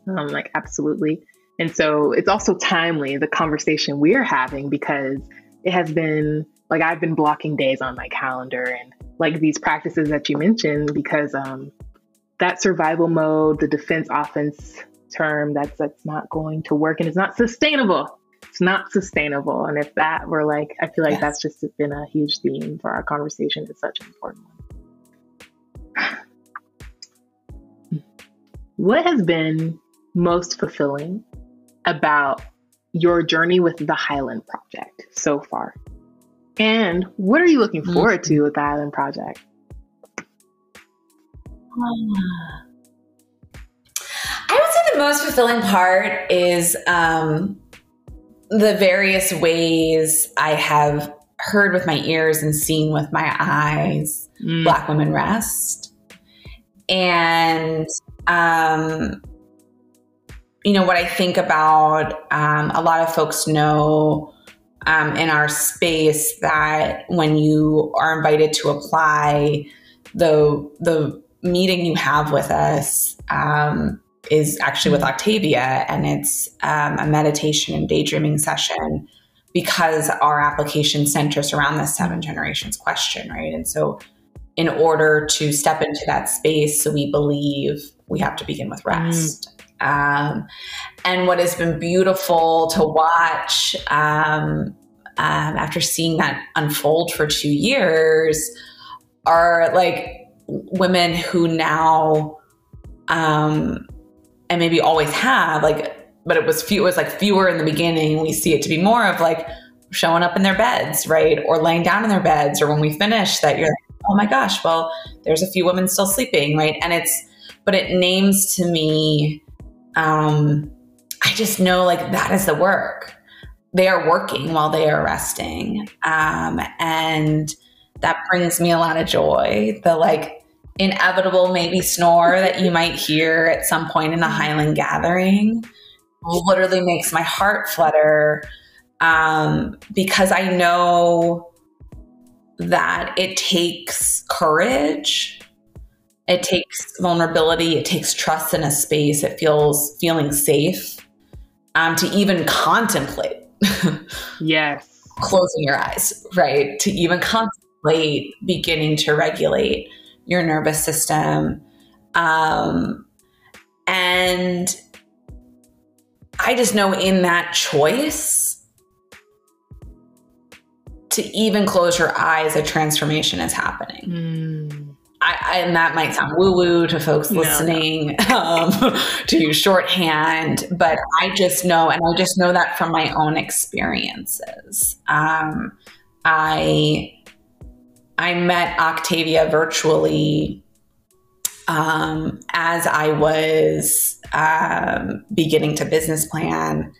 Um, like, absolutely. And so it's also timely, the conversation we're having, because it has been like I've been blocking days on my calendar and like these practices that you mentioned, because um, that survival mode, the defense offense term, that's that's not going to work and it's not sustainable it's not sustainable. And if that were like, I feel like yes. that's just been a huge theme for our conversation. It's such an important one. what has been most fulfilling about your journey with the Highland Project so far? And what are you looking mm-hmm. forward to with the Highland Project? I would say the most fulfilling part is um, the various ways I have heard with my ears and seen with my eyes mm. Black women rest. And, um, you know, what I think about, um, a lot of folks know um, in our space that when you are invited to apply, the, the meeting you have with us, um, is actually with Octavia, and it's um, a meditation and daydreaming session because our application centers around the seven generations question, right? And so, in order to step into that space, so we believe we have to begin with rest. Mm. Um, and what has been beautiful to watch um, um, after seeing that unfold for two years are like women who now um, and maybe always have like but it was few it was like fewer in the beginning. We see it to be more of like showing up in their beds right? Or laying down in their beds or when we finish that you're like oh my gosh well there's a few women still sleeping right? And it's but it names to me um i just know like that is the work. They are working while they are resting. Um and that brings me a lot of joy. The like inevitable maybe snore that you might hear at some point in a Highland gathering literally makes my heart flutter. Um, because I know that it takes courage, it takes vulnerability, it takes trust in a space, it feels feeling safe um, to even contemplate. yes. Closing your eyes, right? To even contemplate beginning to regulate your nervous system. Um, and I just know in that choice to even close your eyes, a transformation is happening. Mm. I, I, and that might sound woo woo to folks listening no. Um, to use shorthand, but I just know, and I just know that from my own experiences. Um, I I met Octavia virtually um, as I was um, beginning to business plan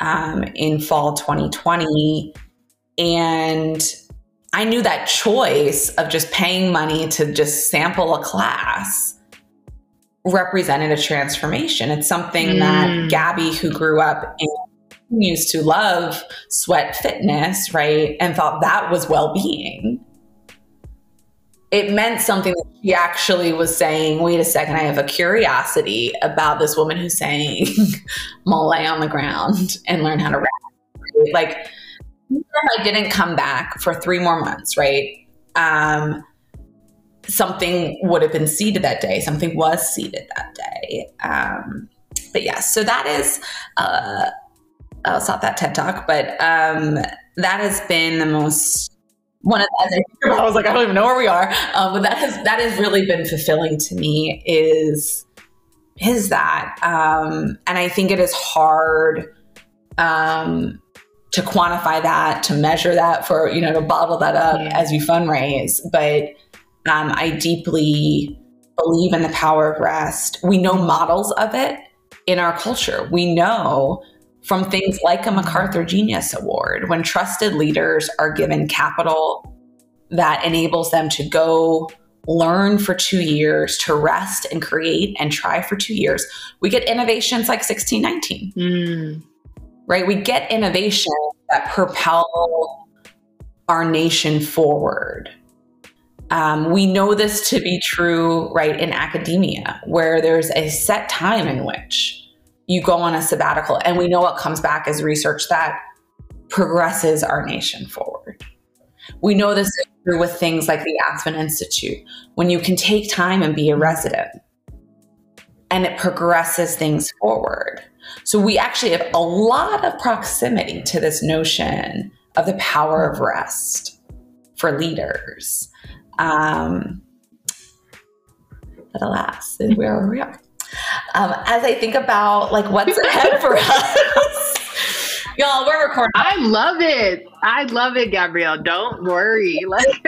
um, in fall 2020. And I knew that choice of just paying money to just sample a class represented a transformation. It's something mm. that Gabby, who grew up in continues to love sweat fitness, right? And thought that was well being. It meant something that she actually was saying, wait a second, I have a curiosity about this woman who's saying, lay on the ground and learn how to rap. Right? Like, I didn't come back for three more months, right? Um, something would have been seeded that day. Something was seeded that day. Um, but yes, yeah, so that is, uh, oh, it's not that TED talk, but um, that has been the most one of the, I was like, I don't even know where we are. Um, but that has that has really been fulfilling to me. Is is that, um, and I think it is hard um, to quantify that, to measure that, for you know, to bottle that up yeah. as you fundraise. But um, I deeply believe in the power of rest. We know models of it in our culture. We know from things like a MacArthur Genius Award when trusted leaders are given capital that enables them to go learn for two years, to rest and create and try for two years. We get innovations like 1619, mm. Right? We get innovation that propel our nation forward. Um, we know this to be true, right, in academia, where there's a set time in which you go on a sabbatical, and we know what comes back is research that progresses our nation forward. We know this is true with things like the Aspen Institute, when you can take time and be a resident, and it progresses things forward. So we actually have a lot of proximity to this notion of the power of rest for leaders. Um, but alas, where are we are. Um, as I think about like what's ahead for us, y'all, we're recording. I love it. I love it, Gabrielle. Don't worry. Like.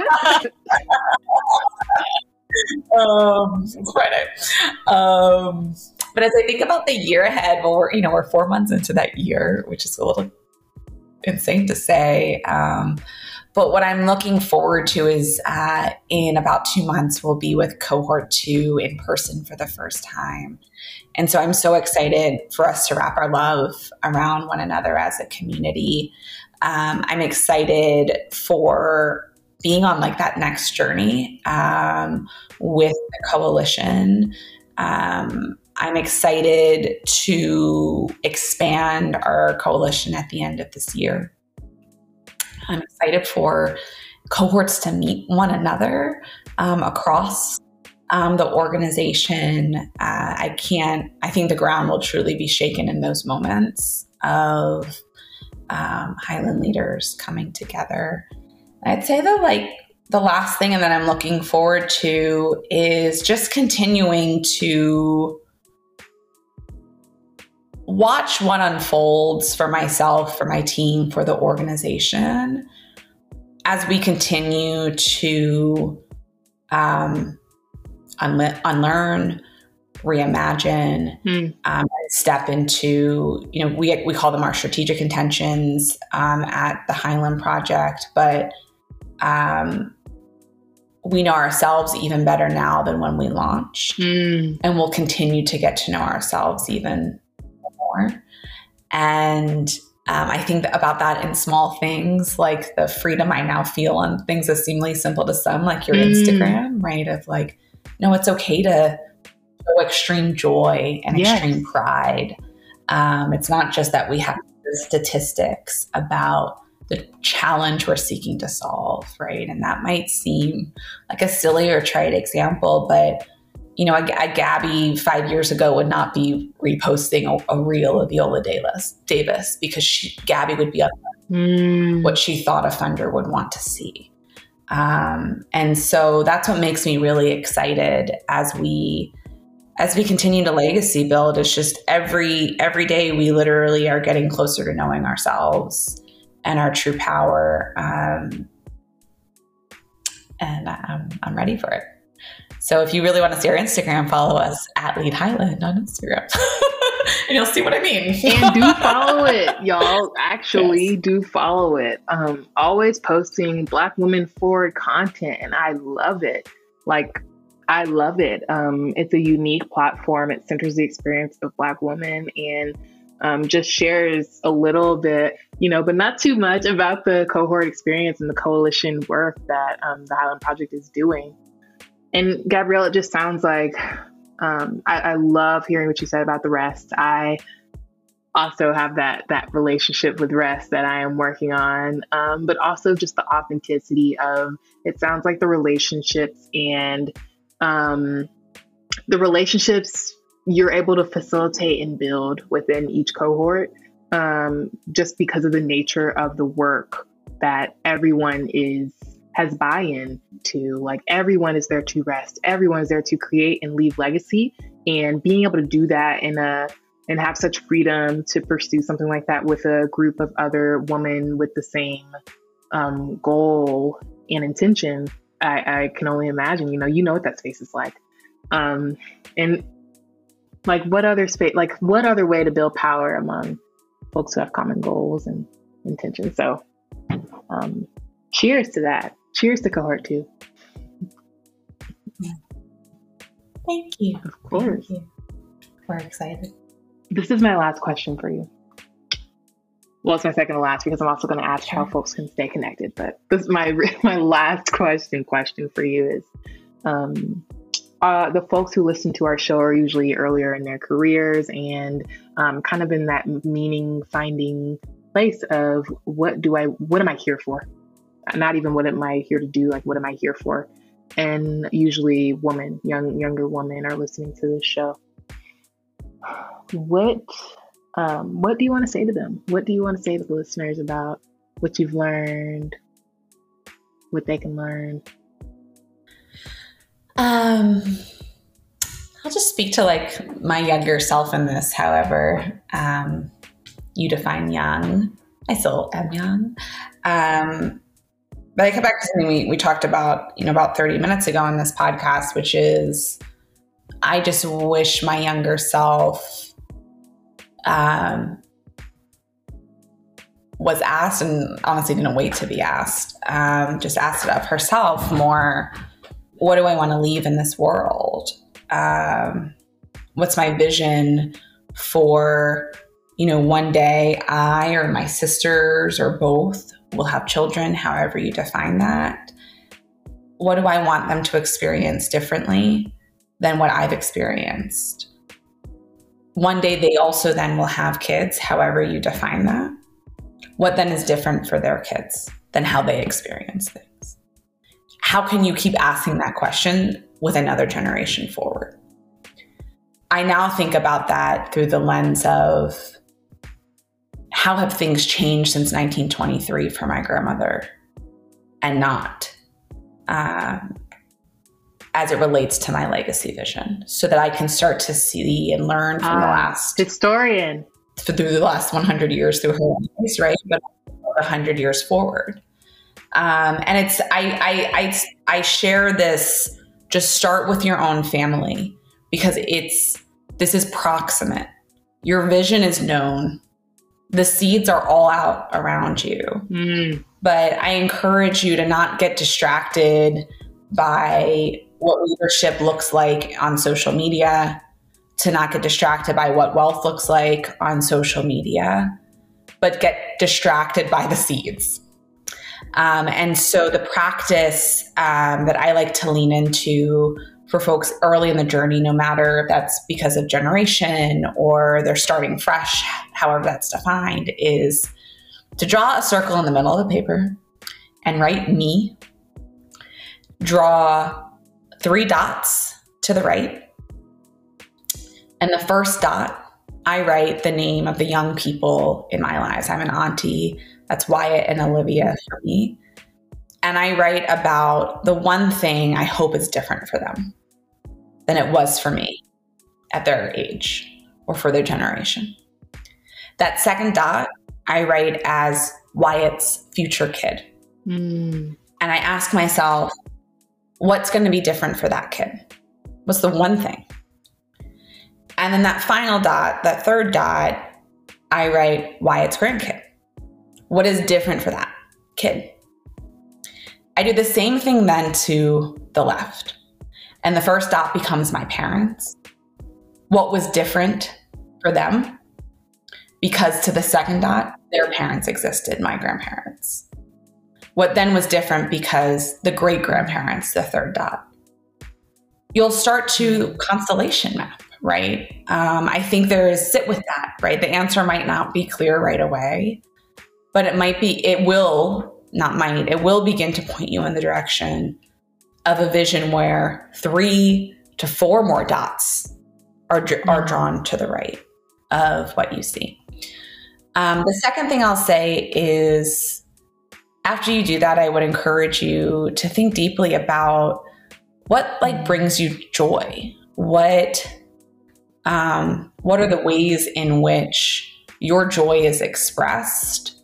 um, it's Friday. Um, but as I think about the year ahead, well, we're you know we're four months into that year, which is a little insane to say. Um, but what I'm looking forward to is uh, in about two months, we'll be with cohort two in person for the first time. And so I'm so excited for us to wrap our love around one another as a community. Um, I'm excited for being on like that next journey um, with the coalition. Um, I'm excited to expand our coalition at the end of this year. I'm excited for cohorts to meet one another um, across um, the organization. Uh, I can't, I think the ground will truly be shaken in those moments of um, Highland leaders coming together. I'd say that, like, the last thing and that I'm looking forward to is just continuing to watch what unfolds for myself, for my team, for the organization as we continue to um, unle- unlearn, reimagine, mm. um, step into, you know, we, we call them our strategic intentions um, at the Highland Project, but um, we know ourselves even better now than when we launched. Mm. And we'll continue to get to know ourselves even And um, I think about that in small things like the freedom I now feel on things that seemingly simple to some, like your mm. Instagram, right? Of like, no, it's okay to show extreme joy and yes. extreme pride. Um, it's not just that we have statistics about the challenge we're seeking to solve, right? And that might seem like a silly or trite example, but you know, a, a, Gabby five years ago would not be reposting a, a reel of Viola Davis, Davis because she, Gabby would be up mm. what she thought a funder would want to see. Um, and so that's what makes me really excited as we as we continue to legacy build. It's just every every day we literally are getting closer to knowing ourselves and our true power. Um, and I'm, I'm ready for it. So if you really want to see our Instagram, follow us at Lead Highland on Instagram. and you'll see what I mean. and do follow it, y'all. Actually, yes. do follow it. Um, always posting Black women forward content, and I love it. Like, I love it. Um, it's a unique platform. It centers the experience of Black women, and um, just shares a little bit, you know, but not too much about the cohort experience and the coalition work that um, the Highland Project is doing. And Gabrielle, it just sounds like um, I, I love hearing what you said about the rest. I also have that that relationship with rest that I am working on, um, but also just the authenticity of it sounds like the relationships and um, the relationships you're able to facilitate and build within each cohort, um, just because of the nature of the work that everyone is has buy-in to. Like everyone is there to rest, everyone is there to create and leave legacy, and being able to do that in a and have such freedom to pursue something like that with a group of other women with the same um, goal and intention, I, I, can only imagine. You know, you know what that space is like, um, and like what other space, like what other way to build power among folks who have common goals and intentions. So, um, cheers to that. Cheers to cohort two. Thank you. Of course. You. We're excited. This is my last question for you. Well, it's my second to last because I'm also going to ask sure. how folks can stay connected. But this is my my last question. Question for you is, um, uh, the folks who listen to our show are usually earlier in their careers and um, kind of in that meaning finding place of what do I, what am I here for? Not even what am I here to do, like what am I here for? And usually, women, young younger women, are listening to this show what um, what do you want to say to them? What do you want to say to the listeners about what you've learned, what they can learn? Um, I'll just speak to like my younger self in this. However, um, you define young. I still am young. Um, but I come back to something we, we talked about, you know, about 30 minutes ago on this podcast, which is I just wish my younger self um, was asked and honestly didn't wait to be asked, um, just asked it of herself more what do I want to leave in this world? Um, what's my vision for, you know, one day I or my sisters or both will have children, however you define that? What do I want them to experience differently than what I've experienced? One day they also then will have kids, however you define that. What then is different for their kids than how they experience things? How can you keep asking that question with another generation forward? I now think about that through the lens of how have things changed since 1923 for my grandmother and not? Um, as it relates to my legacy vision so that I can start to see and learn from the ah, last historian through the last 100 years through her eyes, right? But 100 years forward. Um, and it's, I, I, I, I share this, just start with your own family because it's, this is proximate. Your vision is known. The seeds are all out around you. Mm. But I encourage you to not get distracted by what leadership looks like on social media, to not get distracted by what wealth looks like on social media, but get distracted by the seeds. Um, and so the practice um, that I like to lean into for folks early in the journey, no matter if that's because of generation or they're starting fresh, however that's defined, is to draw a circle in the middle of the paper and write me, draw three dots to the right. And the first dot, I write the name of the young people in my lives. I'm an auntie. That's Wyatt and Olivia for me. And I write about the one thing I hope is different for them than it was for me at their age or for their generation. That second dot, I write as Wyatt's future kid. Mm. And I ask myself, what's going to be different for that kid? What's the one thing? And then that final dot, that third dot, I write Wyatt's grandkid. What is different for that kid? I do the same thing then to the left. And the first dot becomes my parents. What was different for them? because to the second dot, their parents existed, my grandparents. What then was different because the great grandparents, the third dot. You'll start to constellation map, right? Um, I think there is sit with that, right? The answer might not be clear right away, but it might be, it will, not might, it will begin to point you in the direction of a vision where three to four more dots are, are mm-hmm. drawn to the right of what you see. Um, the second thing I'll say is after you do that, I would encourage you to think deeply about what like brings you joy. What um, what are the ways in which your joy is expressed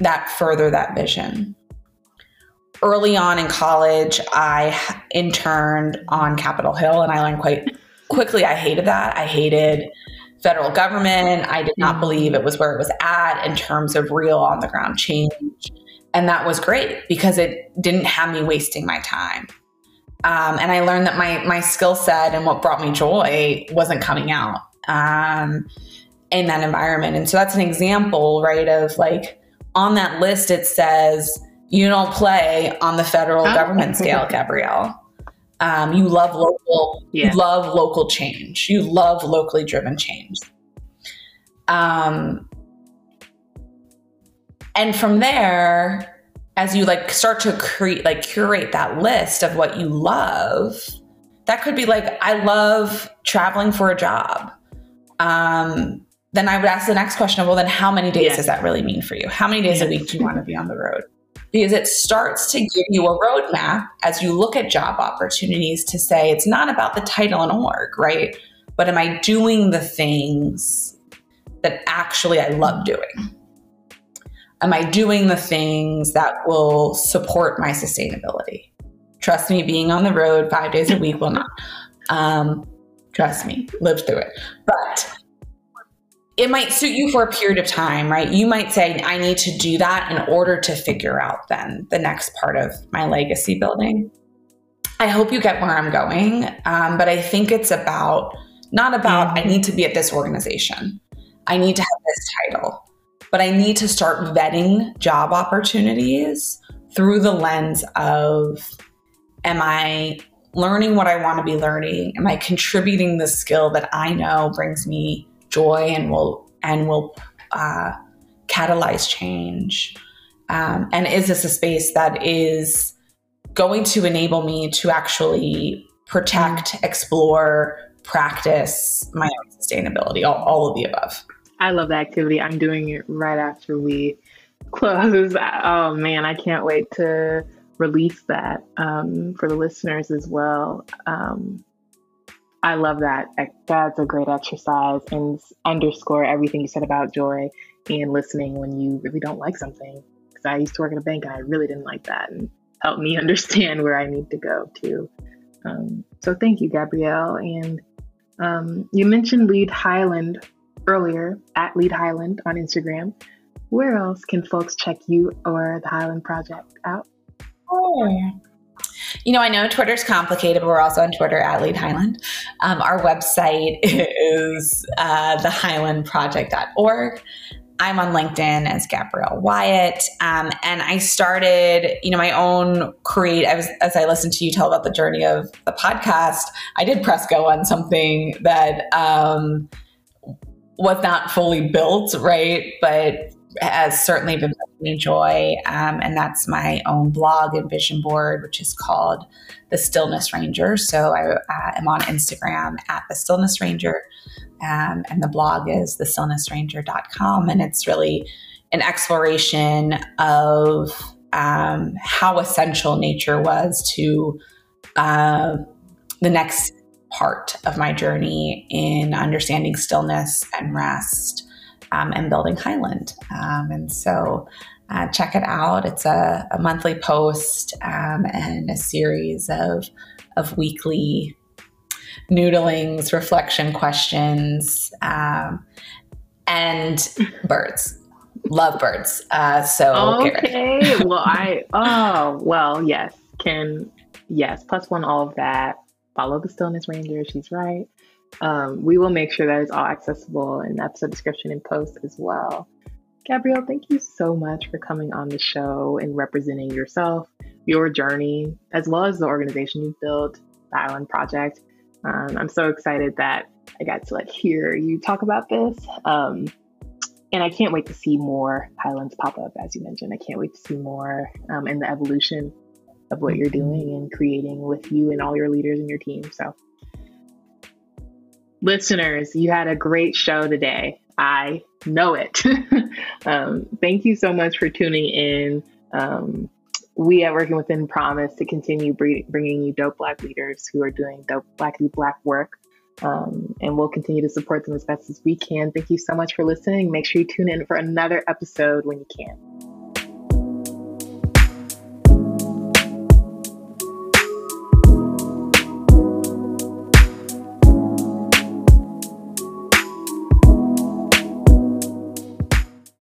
that further that vision? Early on in college, I interned on Capitol Hill, and I learned quite quickly I hated that. I hated federal government. I did not believe it was where it was at in terms of real on the ground change. And that was great because it didn't have me wasting my time. Um, and I learned that my my skill set and what brought me joy wasn't coming out um, in that environment. And so that's an example, right? Of like on that list, it says you don't play on the federal oh. government scale, Gabrielle. Um, you love local. Yeah. You love local change. You love locally driven change. Um, and from there, as you like start to create, like curate that list of what you love, that could be like, I love traveling for a job. Um, then I would ask the next question well, then how many days yeah. does that really mean for you? How many days yeah. a week do you want to be on the road? Because it starts to give you a roadmap as you look at job opportunities to say it's not about the title and org, right? But am I doing the things that actually I love doing? Am I doing the things that will support my sustainability? Trust me, being on the road five days a week will not. Um, trust me, live through it. But it might suit you for a period of time, right? You might say, I need to do that in order to figure out then the next part of my legacy building. I hope you get where I'm going. Um, but I think it's about, not about, I need to be at this organization, I need to have this title, but I need to start vetting job opportunities through the lens of, am I learning what I want to be learning? Am I contributing the skill that I know brings me joy and will and will uh, catalyze change? Um, and is this a space that is going to enable me to actually protect, explore, practice my own sustainability, all, all of the above? I love the activity. I'm doing it right after we close. Oh man, I can't wait to release that um, for the listeners as well. Um, I love that. That's a great exercise and underscore everything you said about joy and listening when you really don't like something. Because I used to work in a bank and I really didn't like that and helped me understand where I need to go to. Um, so thank you, Gabrielle. And um, you mentioned Lead Highland earlier at Lead Highland on Instagram. Where else can folks check you or the Highland Project out? Oh, you know, I know Twitter's complicated, but we're also on Twitter at Lead Highland. Um, our website is uh, thehighlandproject.org. I'm on LinkedIn as Gabrielle Wyatt. Um, and I started, you know, my own create, I was, as I listened to you tell about the journey of the podcast, I did press go on something that um, was not fully built, right? But has certainly been bringing joy. Um, and that's my own blog and vision board, which is called The Stillness Ranger. So I uh, am on Instagram at The Stillness Ranger. Um, and the blog is thestillnessranger.com. And it's really an exploration of um, how essential nature was to uh, the next part of my journey in understanding stillness and rest um, and building Highland. Um, and so uh, check it out. It's a, a monthly post um, and a series of, of weekly noodlings, reflection questions, um, and birds. Love birds. Uh, so okay. well, I oh well, yes. Can yes. Plus one, all of that. Follow the Stillness Ranger. She's right. Um, we will make sure that it's all accessible in episode description and post as well. Gabrielle, thank you so much for coming on the show and representing yourself, your journey, as well as the organization you've built, the Highland Project. Um, I'm so excited that I got to like hear you talk about this. Um, and I can't wait to see more Highlands pop up, as you mentioned. I can't wait to see more um, the evolution of what you're doing and creating with you and all your leaders and your team. So, listeners, you had a great show today. I know it. um, thank you so much for tuning in. Um, we at Working Within promise to continue bringing you dope Black leaders who are doing dope Blackly Black work. Um, and we'll continue to support them as best as we can. Thank you so much for listening. Make sure you tune in for another episode when you can.